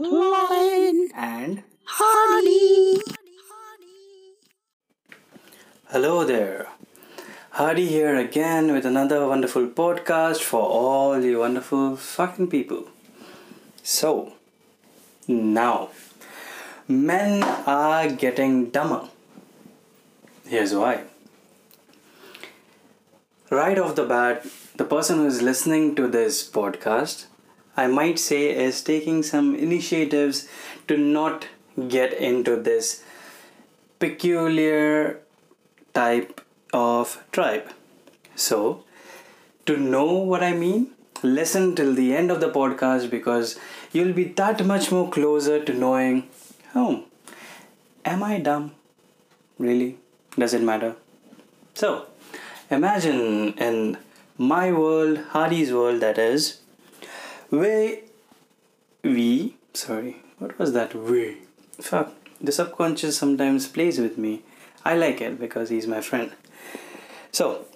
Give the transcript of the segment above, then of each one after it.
Lauren, and Hardy. hello there. Hardy here again with another wonderful podcast for all you wonderful fucking people. So, now, men are getting dumber. Here's why. Right off the bat, the person who is listening to this podcast, I might say, is taking some initiatives to not get into this peculiar type of tribe. So, to know what I mean, listen till the end of the podcast because you'll be that much more closer to knowing, oh, am I dumb? Really? Does it matter? So, imagine in my world, Hardy's world, that is, where we, sorry, what was that? We. Fuck, the subconscious sometimes plays with me. I like it because he's my friend. So,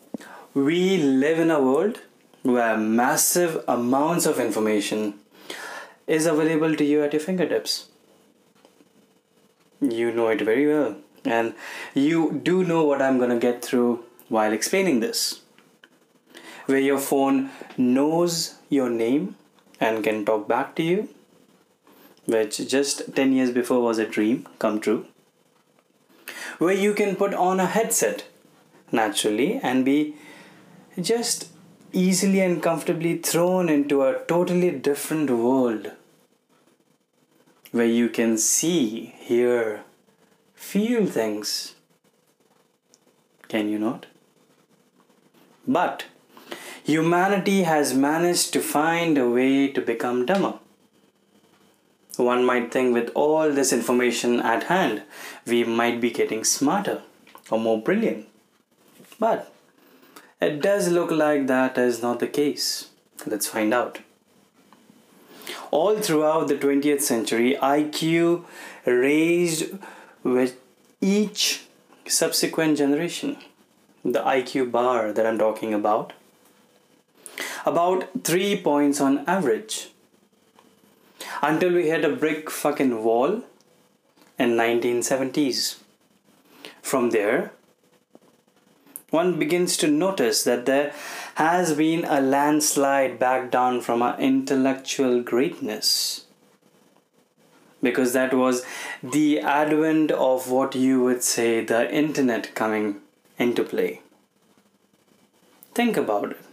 we live in a world where massive amounts of information is available to you at your fingertips. You know it very well, and you do know what I'm gonna get through while explaining this. Where your phone knows your name and can talk back to you, which just 10 years before was a dream come true. Where you can put on a headset naturally and be just easily and comfortably thrown into a totally different world where you can see, hear, feel things. Can you not? But humanity has managed to find a way to become dumber. One might think with all this information at hand, we might be getting smarter or more brilliant. But it does look like that is not the case. Let's find out. All throughout the 20th century, IQ raised with each subsequent generation. The IQ bar that I'm talking about. About three points on average. Until we hit a brick fucking wall in 1970s. From there, one begins to notice that there has been a landslide back down from our intellectual greatness. Because that was the advent of what you would say the internet coming into play. Think about it.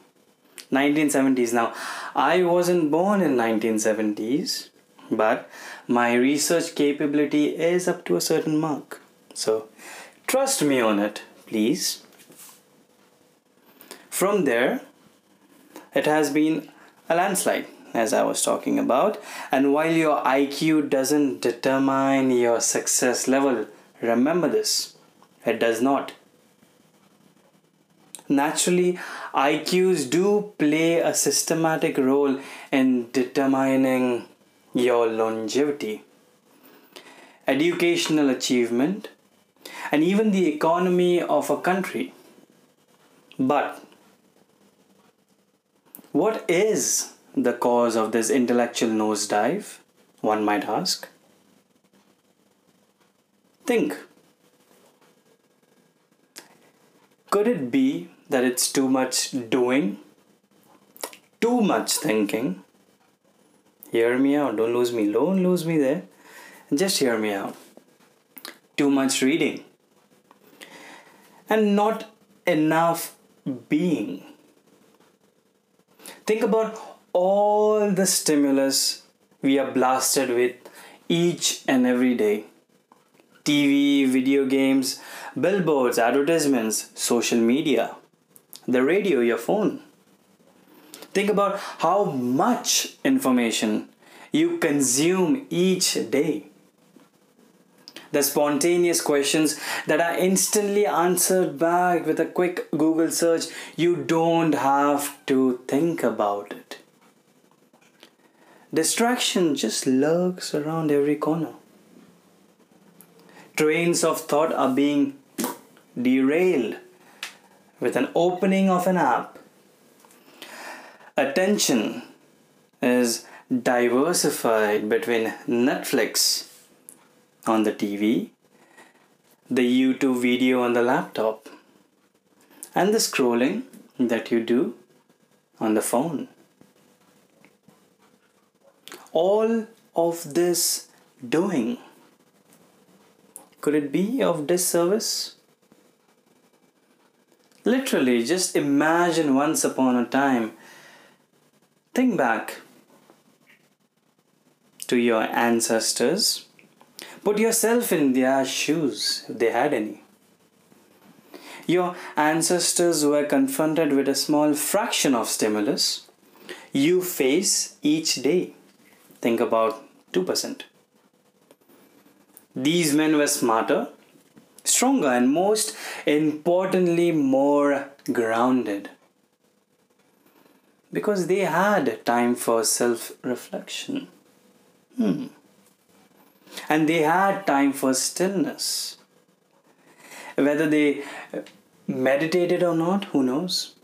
1970s now i wasn't born in 1970s but my research capability is up to a certain mark so trust me on it please from there, it has been a landslide, as I was talking about. And while your IQ doesn't determine your success level, remember this it does not. Naturally, IQs do play a systematic role in determining your longevity, educational achievement, and even the economy of a country. But what is the cause of this intellectual nosedive? One might ask. Think. Could it be that it's too much doing? Too much thinking? Hear me out, don't lose me, don't lose me there. Just hear me out. Too much reading. And not enough being Think about all the stimulus we are blasted with each and every day TV, video games, billboards, advertisements, social media, the radio, your phone. Think about how much information you consume each day. The spontaneous questions that are instantly answered back with a quick Google search, you don't have to think about it. Distraction just lurks around every corner. Trains of thought are being derailed with an opening of an app. Attention is diversified between Netflix on the TV, the YouTube video on the laptop, and the scrolling that you do on the phone. All of this doing could it be of disservice? Literally, just imagine once upon a time. Think back to your ancestors. Put yourself in their shoes if they had any. Your ancestors were confronted with a small fraction of stimulus you face each day. Think about 2%. These men were smarter, stronger, and most importantly, more grounded. Because they had time for self reflection. Hmm. And they had time for stillness. Whether they meditated or not, who knows?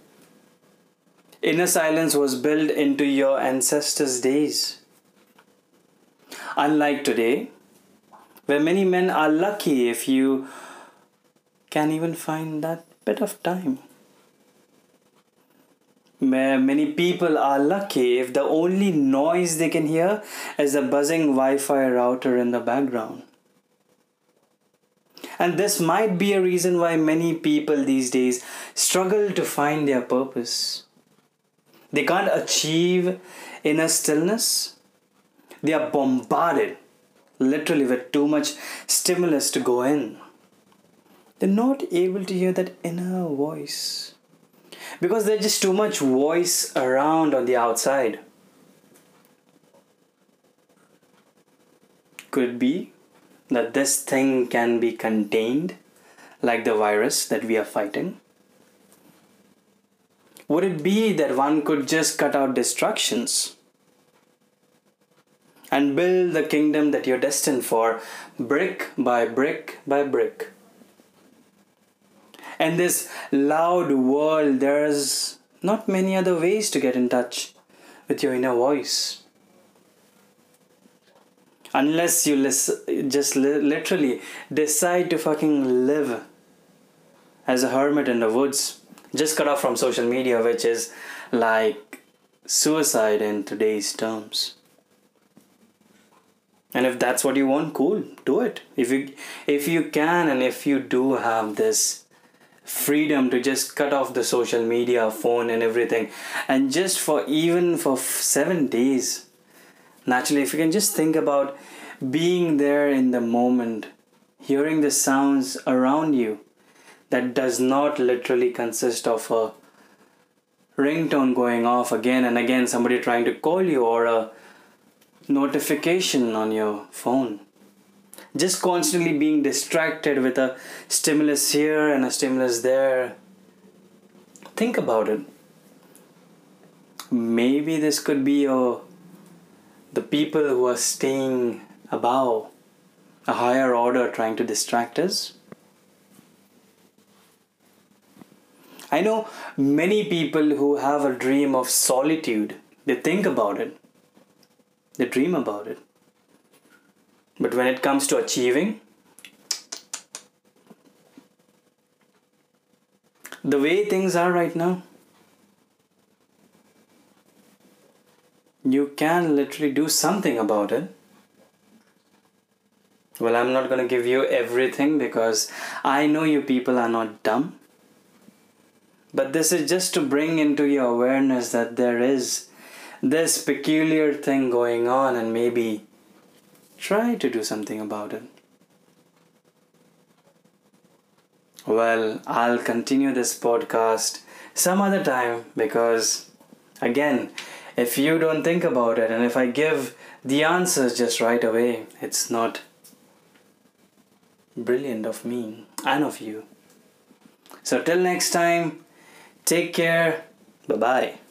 Inner silence was built into your ancestors' days. Unlike today, where many men are lucky if you can even find that bit of time. Many people are lucky if the only noise they can hear is the buzzing Wi Fi router in the background. And this might be a reason why many people these days struggle to find their purpose. They can't achieve inner stillness. They are bombarded literally with too much stimulus to go in. They're not able to hear that inner voice because there's just too much voice around on the outside. Could it be that this thing can be contained like the virus that we are fighting? Would it be that one could just cut out distractions and build the kingdom that you're destined for brick by brick by brick? In this loud world, there's not many other ways to get in touch with your inner voice. Unless you lis- just li- literally decide to fucking live as a hermit in the woods. Just cut off from social media which is like suicide in today's terms. And if that's what you want cool do it. If you if you can and if you do have this freedom to just cut off the social media phone and everything. And just for even for 7 days naturally if you can just think about being there in the moment hearing the sounds around you that does not literally consist of a ringtone going off again and again somebody trying to call you or a notification on your phone just constantly being distracted with a stimulus here and a stimulus there think about it maybe this could be your the people who are staying above a higher order trying to distract us? I know many people who have a dream of solitude. They think about it, they dream about it. But when it comes to achieving, the way things are right now, you can literally do something about it. Well, I'm not going to give you everything because I know you people are not dumb. But this is just to bring into your awareness that there is this peculiar thing going on and maybe try to do something about it. Well, I'll continue this podcast some other time because, again, if you don't think about it and if I give the answers just right away, it's not brilliant of me and of you. So, till next time, take care. Bye bye.